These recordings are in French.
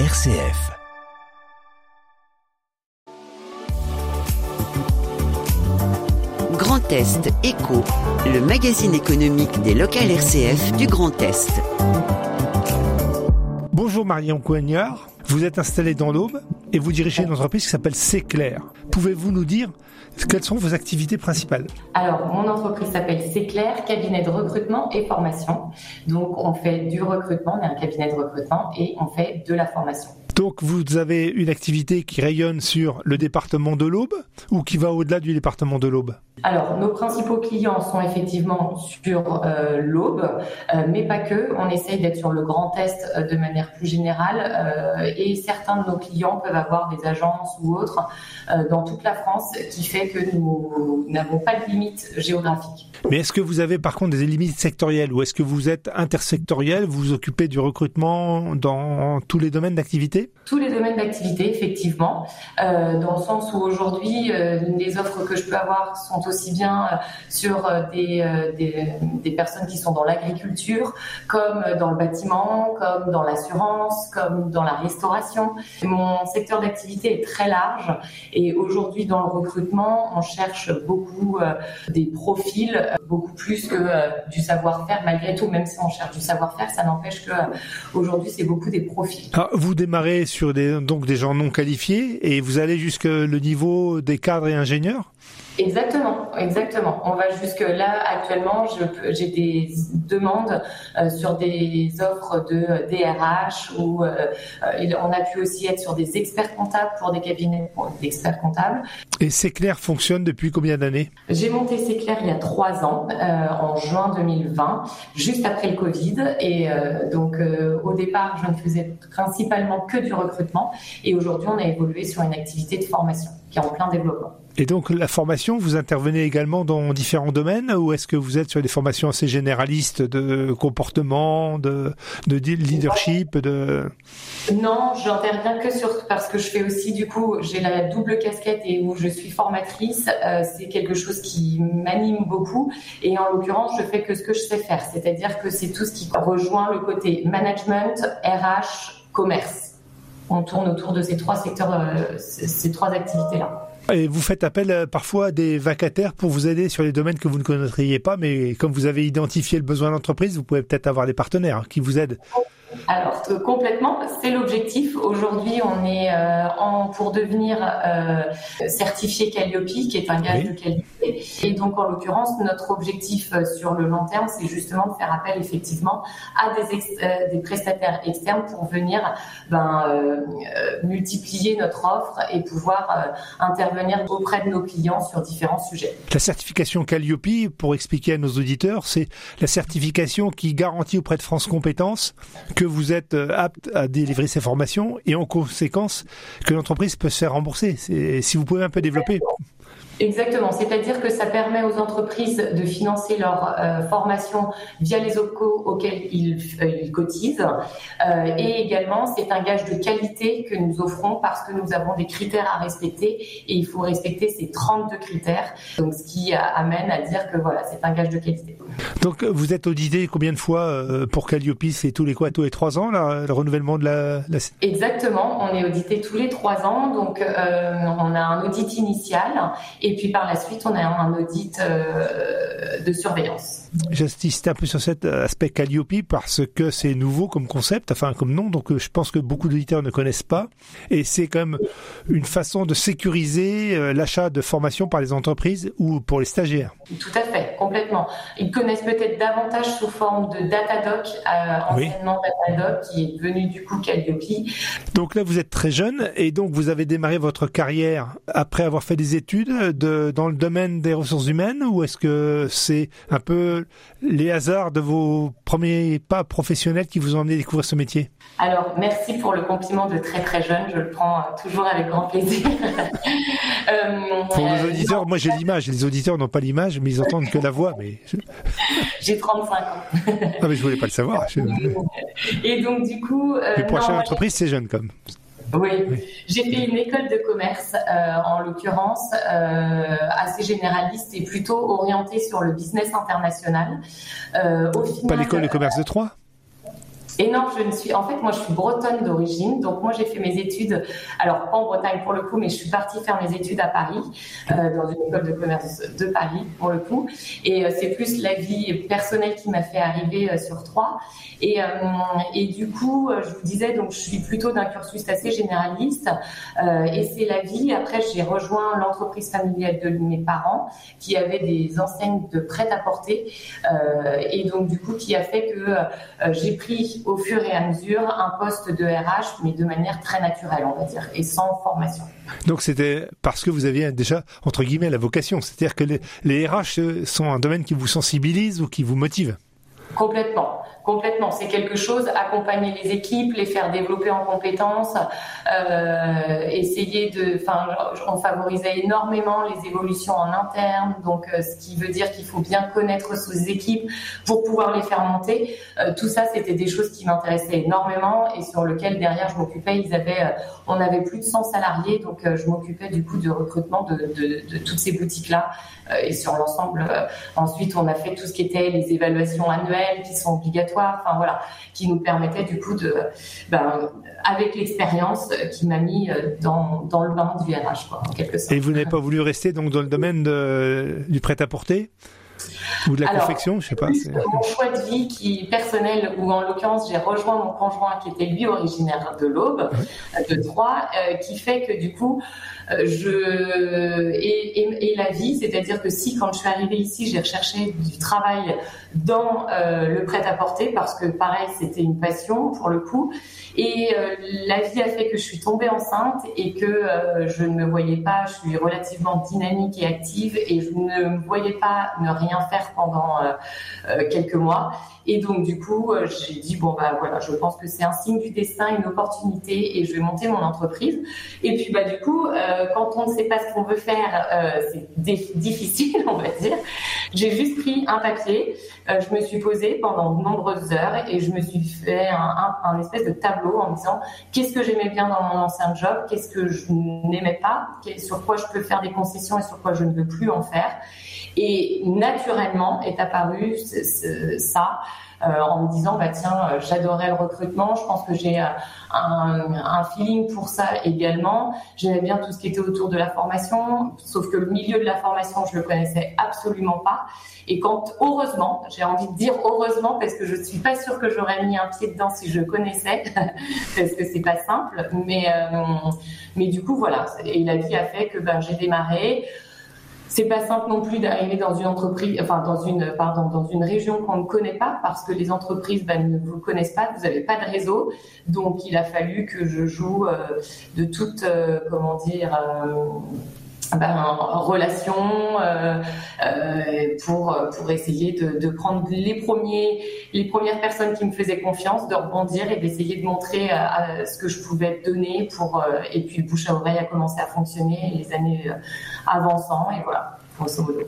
RCF. Grand Est Éco, le magazine économique des locales RCF du Grand Est. Bonjour Marion Coignard, vous êtes installé dans l'Aube et vous dirigez une entreprise qui s'appelle C'est. Pouvez-vous nous dire quelles sont vos activités principales? Alors, mon entreprise s'appelle C'est cabinet de recrutement et formation. Donc, on fait du recrutement, on est un cabinet de recrutement et on fait de la formation. Donc vous avez une activité qui rayonne sur le département de l'Aube ou qui va au-delà du département de l'Aube? Alors nos principaux clients sont effectivement sur euh, l'Aube, euh, mais pas que. On essaye d'être sur le Grand Est euh, de manière plus générale et certains de nos clients peuvent avoir des agences ou autres dans toute la France qui fait que nous n'avons pas de limite géographique. Mais est-ce que vous avez par contre des limites sectorielles ou est-ce que vous êtes intersectoriel, vous vous occupez du recrutement dans tous les domaines d'activité? Tous les domaines d'activité, effectivement, euh, dans le sens où aujourd'hui, euh, les offres que je peux avoir sont aussi bien euh, sur des, personnes qui sont dans l'agriculture, comme dans le bâtiment, comme dans l'assurance, comme dans la restauration. Mon secteur d'activité est très large et aujourd'hui, dans le recrutement, on cherche beaucoup des profils, beaucoup plus que du savoir-faire, malgré tout, même si on cherche du savoir-faire, ça n'empêche que aujourd'hui, c'est beaucoup des profils. Ah, vous démarrez sur des, donc des gens non qualifiés et vous allez jusque le niveau des cadres et ingénieurs? Exactement, exactement. On va jusque là actuellement. J'ai des demandes euh, sur des offres de DRH ou euh, on a pu aussi être sur des experts comptables pour des cabinets d'experts comptables. Et C'est clair fonctionne depuis combien d'années? J'ai monté C'est clair il y a trois ans, euh, en juin 2020, juste après le Covid. Et donc au départ, je ne faisais principalement que du recrutement. Et aujourd'hui, on a évolué sur une activité de formation qui est en plein développement. Et donc la formation, vous intervenez également dans différents domaines ou est-ce que vous êtes sur des formations assez généralistes de comportement, de, de leadership, de Non, j'interviens que sur parce que je fais aussi du coup j'ai la double casquette et où je suis formatrice. Euh, c'est quelque chose qui m'anime beaucoup et en l'occurrence je fais que ce que je sais faire, c'est-à-dire que c'est tout ce qui rejoint le côté management, RH, commerce. On tourne autour de ces trois secteurs, euh, ces trois activités là. Et vous faites appel euh, parfois à des vacataires pour vous aider sur les domaines que vous ne connaîtriez pas, mais comme vous avez identifié le besoin d'entreprise, vous pouvez peut-être avoir des partenaires hein, qui vous aident. Alors euh, complètement, c'est l'objectif. Aujourd'hui, on est euh, en, pour devenir euh, certifié Calliope, qui est un gage de qualité. Et donc, en l'occurrence, notre objectif sur le long terme, c'est justement de faire appel effectivement à des, des prestataires externes pour venir ben, multiplier notre offre et pouvoir intervenir auprès de nos clients sur différents sujets. La certification Calliope, pour expliquer à nos auditeurs, c'est la certification qui garantit auprès de France Compétences que vous êtes euh, apte à délivrer ces formations et en conséquence que l'entreprise peut se faire rembourser. Si vous pouvez un peu développer. Exactement, c'est-à-dire que ça permet aux entreprises de financer leur euh, formation via les OPCO auxquels ils, euh, cotisent. Euh, et également, c'est un gage de qualité que nous offrons parce que nous avons des critères à respecter et il faut respecter ces 32 critères. Donc, ce qui amène à dire que voilà, c'est un gage de qualité. Donc, vous êtes audité combien de fois pour Calliope C'est tous les quoi Tous les trois ans, le renouvellement de la, la... Exactement, on est audité tous les trois ans. Donc, on a un audit initial et puis par la suite, on a un audit euh, de surveillance. J'insiste un peu sur cet aspect Calliope parce que c'est nouveau comme concept, enfin comme nom, donc euh, je pense que beaucoup d'auditeurs ne connaissent pas. Et c'est quand même une façon de sécuriser euh, l'achat de formation par les entreprises ou pour les stagiaires. Tout à fait, complètement. Ils connaissent peut-être davantage sous forme de Datadoc, euh, anciennement Datadoc, qui est devenu du coup Calliope. Donc là, vous êtes très jeune et donc vous avez démarré votre carrière après avoir fait des études de, dans le domaine des ressources humaines ou est-ce que c'est un peu les hasards de vos premiers pas professionnels qui vous ont amené à découvrir ce métier? Alors, merci pour le compliment de très très jeune, je le prends euh, toujours avec grand plaisir. euh, pour les auditeurs, moi j'ai l'image, les auditeurs n'ont pas l'image, mais ils entendent que la voix. Mais J'ai 35 ans. non mais je voulais pas le savoir. Et donc du coup... Euh, mais pour acheter une entreprise, c'est jeune comme. Oui. J'ai fait une école de commerce, euh, en l'occurrence, euh, assez généraliste et plutôt orientée sur le business international. Euh, au final, Pas l'école de commerce de Troyes? Et je ne suis. En fait, moi, je suis bretonne d'origine. Donc, moi, j'ai fait mes études. Alors, pas en Bretagne pour le coup, mais je suis partie faire mes études à Paris, euh, dans une école de commerce de Paris pour le coup. Et euh, c'est plus la vie personnelle qui m'a fait arriver euh, sur trois. Et, et du coup, je vous disais, donc, je suis plutôt d'un cursus assez généraliste. et c'est la vie. Après, j'ai rejoint l'entreprise familiale de mes parents, qui avait des enseignes de prêt-à-porter. et donc, du coup, qui a fait que j'ai pris au fur et à mesure un poste de RH, mais de manière très naturelle, on va dire, et sans formation. Donc c'était parce que vous aviez déjà, entre guillemets, la vocation. C'est-à-dire que les, les RH sont un domaine qui vous sensibilise ou qui vous motive? Complètement. Complètement. C'est quelque chose, accompagner les équipes, les faire développer en compétences, euh, essayer de, enfin, on favorisait énormément les évolutions en interne, donc euh, ce qui veut dire qu'il faut bien connaître ces équipes pour pouvoir les faire monter. Euh, tout ça, c'était des choses qui m'intéressaient énormément et sur lequel derrière je m'occupais. On avait plus de 100 salariés, donc je m'occupais du coup de recrutement de, de, toutes ces boutiques là et sur l'ensemble. ensuite, on a fait tout ce qui était les évaluations annuelles qui sont obligatoires enfin voilà, qui nous permettait du coup de, ben, avec l'expérience, qui m'a mis euh, dans, dans le bain du RH, quoi, en quelque sorte. Et vous n'avez pas voulu rester donc dans le domaine du prêt-à-porter? Ou de la confection, je sais pas. Mon choix de vie qui personnel, où en l'occurrence j'ai rejoint mon conjoint qui était lui originaire de l'Aube, de Troyes, euh, qui fait que du coup euh, je et, et, la vie, c'est-à-dire que si quand je suis arrivée ici, j'ai recherché du travail dans euh, le prêt-à-porter parce que pareil, c'était une passion pour le coup. Et la vie a fait que je suis tombée enceinte et que je ne me voyais pas. Je suis relativement dynamique et active et je ne me voyais pas ne rien faire pendant quelques mois. Et donc, du coup, euh, j'ai dit, bon, bah voilà, je pense que c'est un signe du destin, une opportunité, et je vais monter mon entreprise. Et puis, bah, du coup, euh, quand on ne sait pas ce qu'on veut faire, euh, c'est difficile, on va dire. J'ai juste pris un papier, euh, je me suis posée pendant de nombreuses heures et je me suis fait un, un, un espèce de tableau en me disant qu'est-ce que j'aimais bien dans mon ancien job, qu'est-ce que je n'aimais pas, sur quoi je peux faire des concessions et sur quoi je ne veux plus en faire. Et naturellement est apparu ça. Euh, en me disant bah tiens euh, j'adorais le recrutement je pense que j'ai euh, un, un, feeling pour ça également. J'aimais bien tout ce qui était autour de la formation sauf que le milieu de la formation je le connaissais absolument pas. Et quand heureusement j'ai envie de dire heureusement parce que je suis pas sûre que j'aurais mis un pied dedans si je connaissais parce que c'est pas simple mais mais du coup voilà. Et la vie a fait que ben j'ai démarré c'est pas simple non plus d'arriver dans une entreprise, enfin dans une, pardon, dans une région qu'on ne connaît pas parce que les entreprises ben, ne vous connaissent pas, vous n'avez pas de réseau, donc il a fallu que je joue euh, de toute, euh, comment dire. Ben, relation euh, euh, pour pour essayer de, de, prendre les premiers les premières personnes qui me faisaient confiance de rebondir et d'essayer de montrer euh, ce que je pouvais donner pour euh, et puis le bouche à oreille a commencé à fonctionner les années avançant et voilà grosso modo.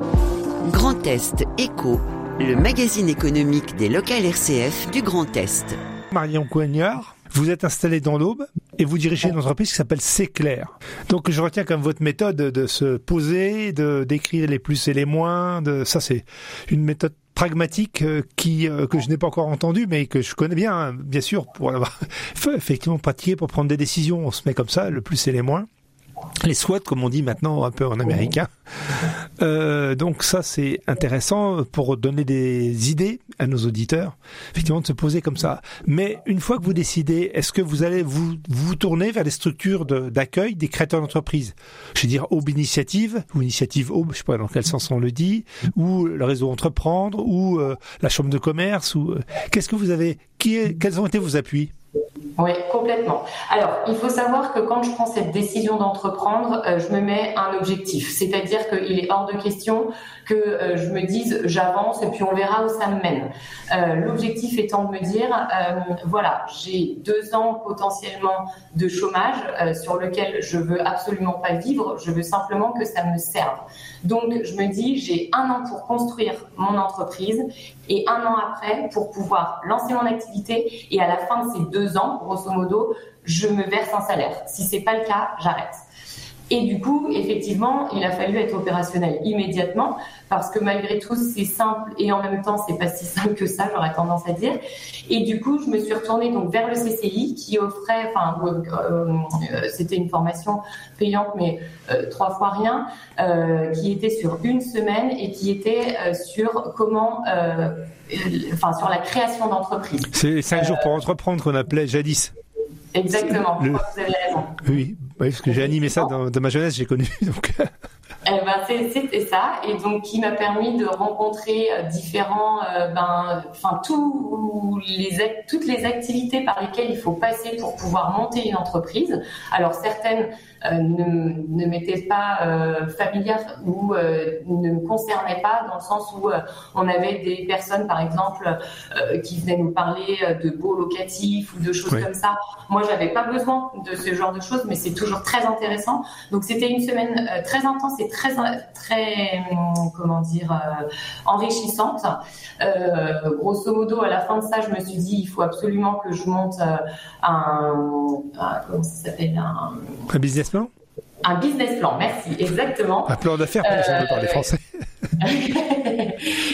Grand Est Éco, le magazine économique des locales RCF du Grand Est. Marion Coignard, vous êtes installé dans l'Aube et vous dirigez une entreprise qui s'appelle C'est clair. Donc je retiens comme votre méthode de se poser, de d'écrire les plus et les moins. De ça c'est une méthode pragmatique euh, qui euh, que je n'ai pas encore entendue mais que je connais bien hein, bien sûr pour l'avoir effectivement pratiqué pour prendre des décisions. On se met comme ça, le plus et les moins les SWOT, comme on dit maintenant un peu en américain. Euh, donc ça, c'est intéressant pour donner des idées à nos auditeurs, effectivement, de se poser comme ça. Mais une fois que vous décidez, est-ce que vous allez vous vous tourner vers les structures d'accueil des créateurs d'entreprise Je veux dire Aube Initiative, ou Initiative Aube, je sais pas dans quel sens on le dit, ou le réseau Entreprendre, ou euh, la Chambre de commerce, ou euh, qu'est-ce que vous avez qui, Quels ont été vos appuis? Oui, complètement. Alors, il faut savoir que quand je prends cette décision d'entreprendre, euh, je me mets un objectif. C'est-à-dire qu'il est hors de question que euh, je me dise j'avance et puis on verra où ça me mène. Euh, l'objectif étant de me dire, voilà, j'ai deux ans potentiellement de chômage sur lequel je veux absolument pas vivre, je veux simplement que ça me serve. Donc, je me dis, j'ai un an pour construire mon entreprise et un an après pour pouvoir lancer mon activité et à la fin de ces deux ans, grosso modo, je me verse un salaire. Si c'est pas le cas, j'arrête. Et du coup, effectivement, il a fallu être opérationnel immédiatement parce que malgré tout, c'est simple et en même temps, c'est pas si simple que ça, j'aurais tendance à dire. Et du coup, je me suis retournée donc vers le CCI qui offrait, enfin, euh, euh, c'était une formation payante, mais euh, trois fois rien, qui était sur une semaine et qui était sur comment, enfin, sur la création d'entreprise. C'est cinq jours pour entreprendre qu'on appelait jadis. Exactement, vous avez raison. Oui, parce que j'ai animé ça dans, ma jeunesse, j'ai connu. Donc... Eh ben, c'était ça, et donc qui m'a permis de rencontrer euh, différents, euh, ben, enfin tous les toutes les activités par lesquelles il faut passer pour pouvoir monter une entreprise. Alors certaines euh, ne, ne m'étaient pas euh, familières ou ne me concernaient pas dans le sens où on avait des personnes, par exemple, qui venaient nous parler de beaux locatifs ou de choses comme ça. Moi, j'avais pas besoin de ce genre de choses, mais c'est toujours très intéressant. Donc c'était une semaine très intense et très très comment dire euh, enrichissante. Euh, grosso modo, à la fin de ça, je me suis dit il faut absolument que je monte euh, un, comment ça s'appelle un, un business plan? Un business plan, merci, exactement. Un plan d'affaires, euh, parler français.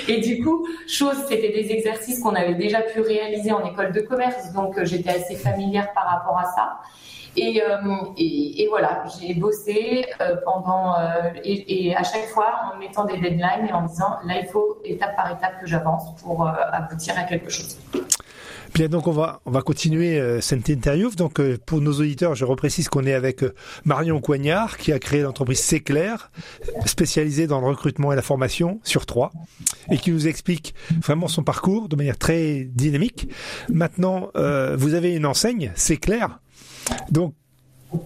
et du coup, chose, c'était des exercices qu'on avait déjà pu réaliser en école de commerce, donc j'étais assez familière par rapport à ça. Et, euh, et, voilà, j'ai bossé euh, pendant euh, et, à chaque fois en mettant des deadlines et en disant là il faut étape par étape que j'avance pour aboutir à quelque chose. Bien, donc on va on va continuer cette interview. Donc pour nos auditeurs, je reprécise qu'on est avec Marion Coignard qui a créé l'entreprise C'est spécialisée dans le recrutement et la formation sur trois, et qui nous explique vraiment son parcours de manière très dynamique. Maintenant, vous avez une enseigne, C'est. Donc,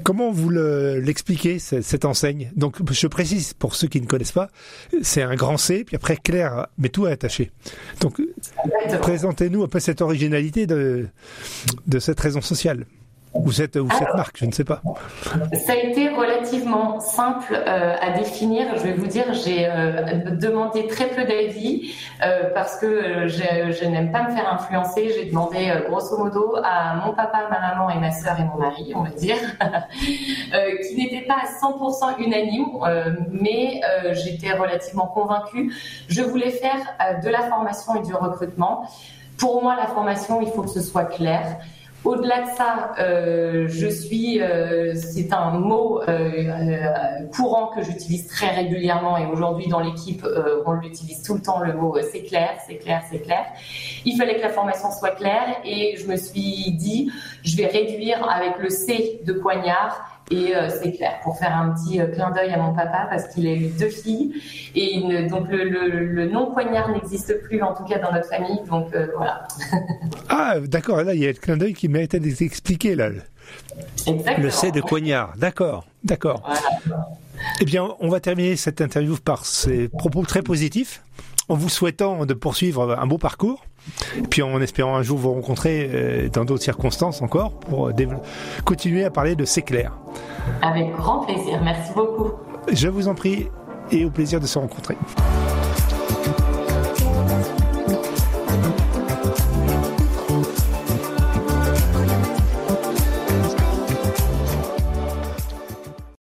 Comment vous l'expliquez, cette enseigne? Donc, je précise, pour ceux qui ne connaissent pas, c'est un grand C, puis après clair, mais tout est attaché. Donc, présentez-nous un peu cette originalité de, de cette raison sociale. Ou cette, ou cette marque, je ne sais pas. Ça a été relativement simple euh, à définir. Je vais vous dire, j'ai euh, demandé très peu d'avis euh, parce que je, je n'aime pas me faire influencer. J'ai demandé grosso modo à mon papa, ma maman et ma sœur et mon mari, on va dire, qui n'étaient pas à 100% unanimes, mais j'étais relativement convaincue. Je voulais faire de la formation et du recrutement. Pour moi, la formation, il faut que ce soit clair. Au-delà de ça, euh, je suis, euh, c'est un mot euh, courant que j'utilise très régulièrement et aujourd'hui dans l'équipe, on l'utilise tout le temps, le mot c'est clair, c'est clair, c'est clair. Il fallait que la formation soit claire et je me suis dit, je vais réduire avec le C de poignard et euh, c'est clair, pour faire un petit euh, clin d'œil à mon papa, parce qu'il a eu deux filles. Et donc le, le, nom poignard n'existe plus, en tout cas dans notre famille. Donc euh, voilà. ah, d'accord. Là, il y a le clin d'œil qui méritait d'être expliqué, là. Exactement. Le C de poignard. D'accord, d'accord. Eh bien, on va terminer cette interview par ces propos très positifs, en vous souhaitant de poursuivre un beau parcours. Et puis en espérant un jour vous rencontrer euh, dans d'autres circonstances encore pour continuer à parler de C'est clair. Avec grand plaisir, merci beaucoup. Je vous en prie et au plaisir de se rencontrer.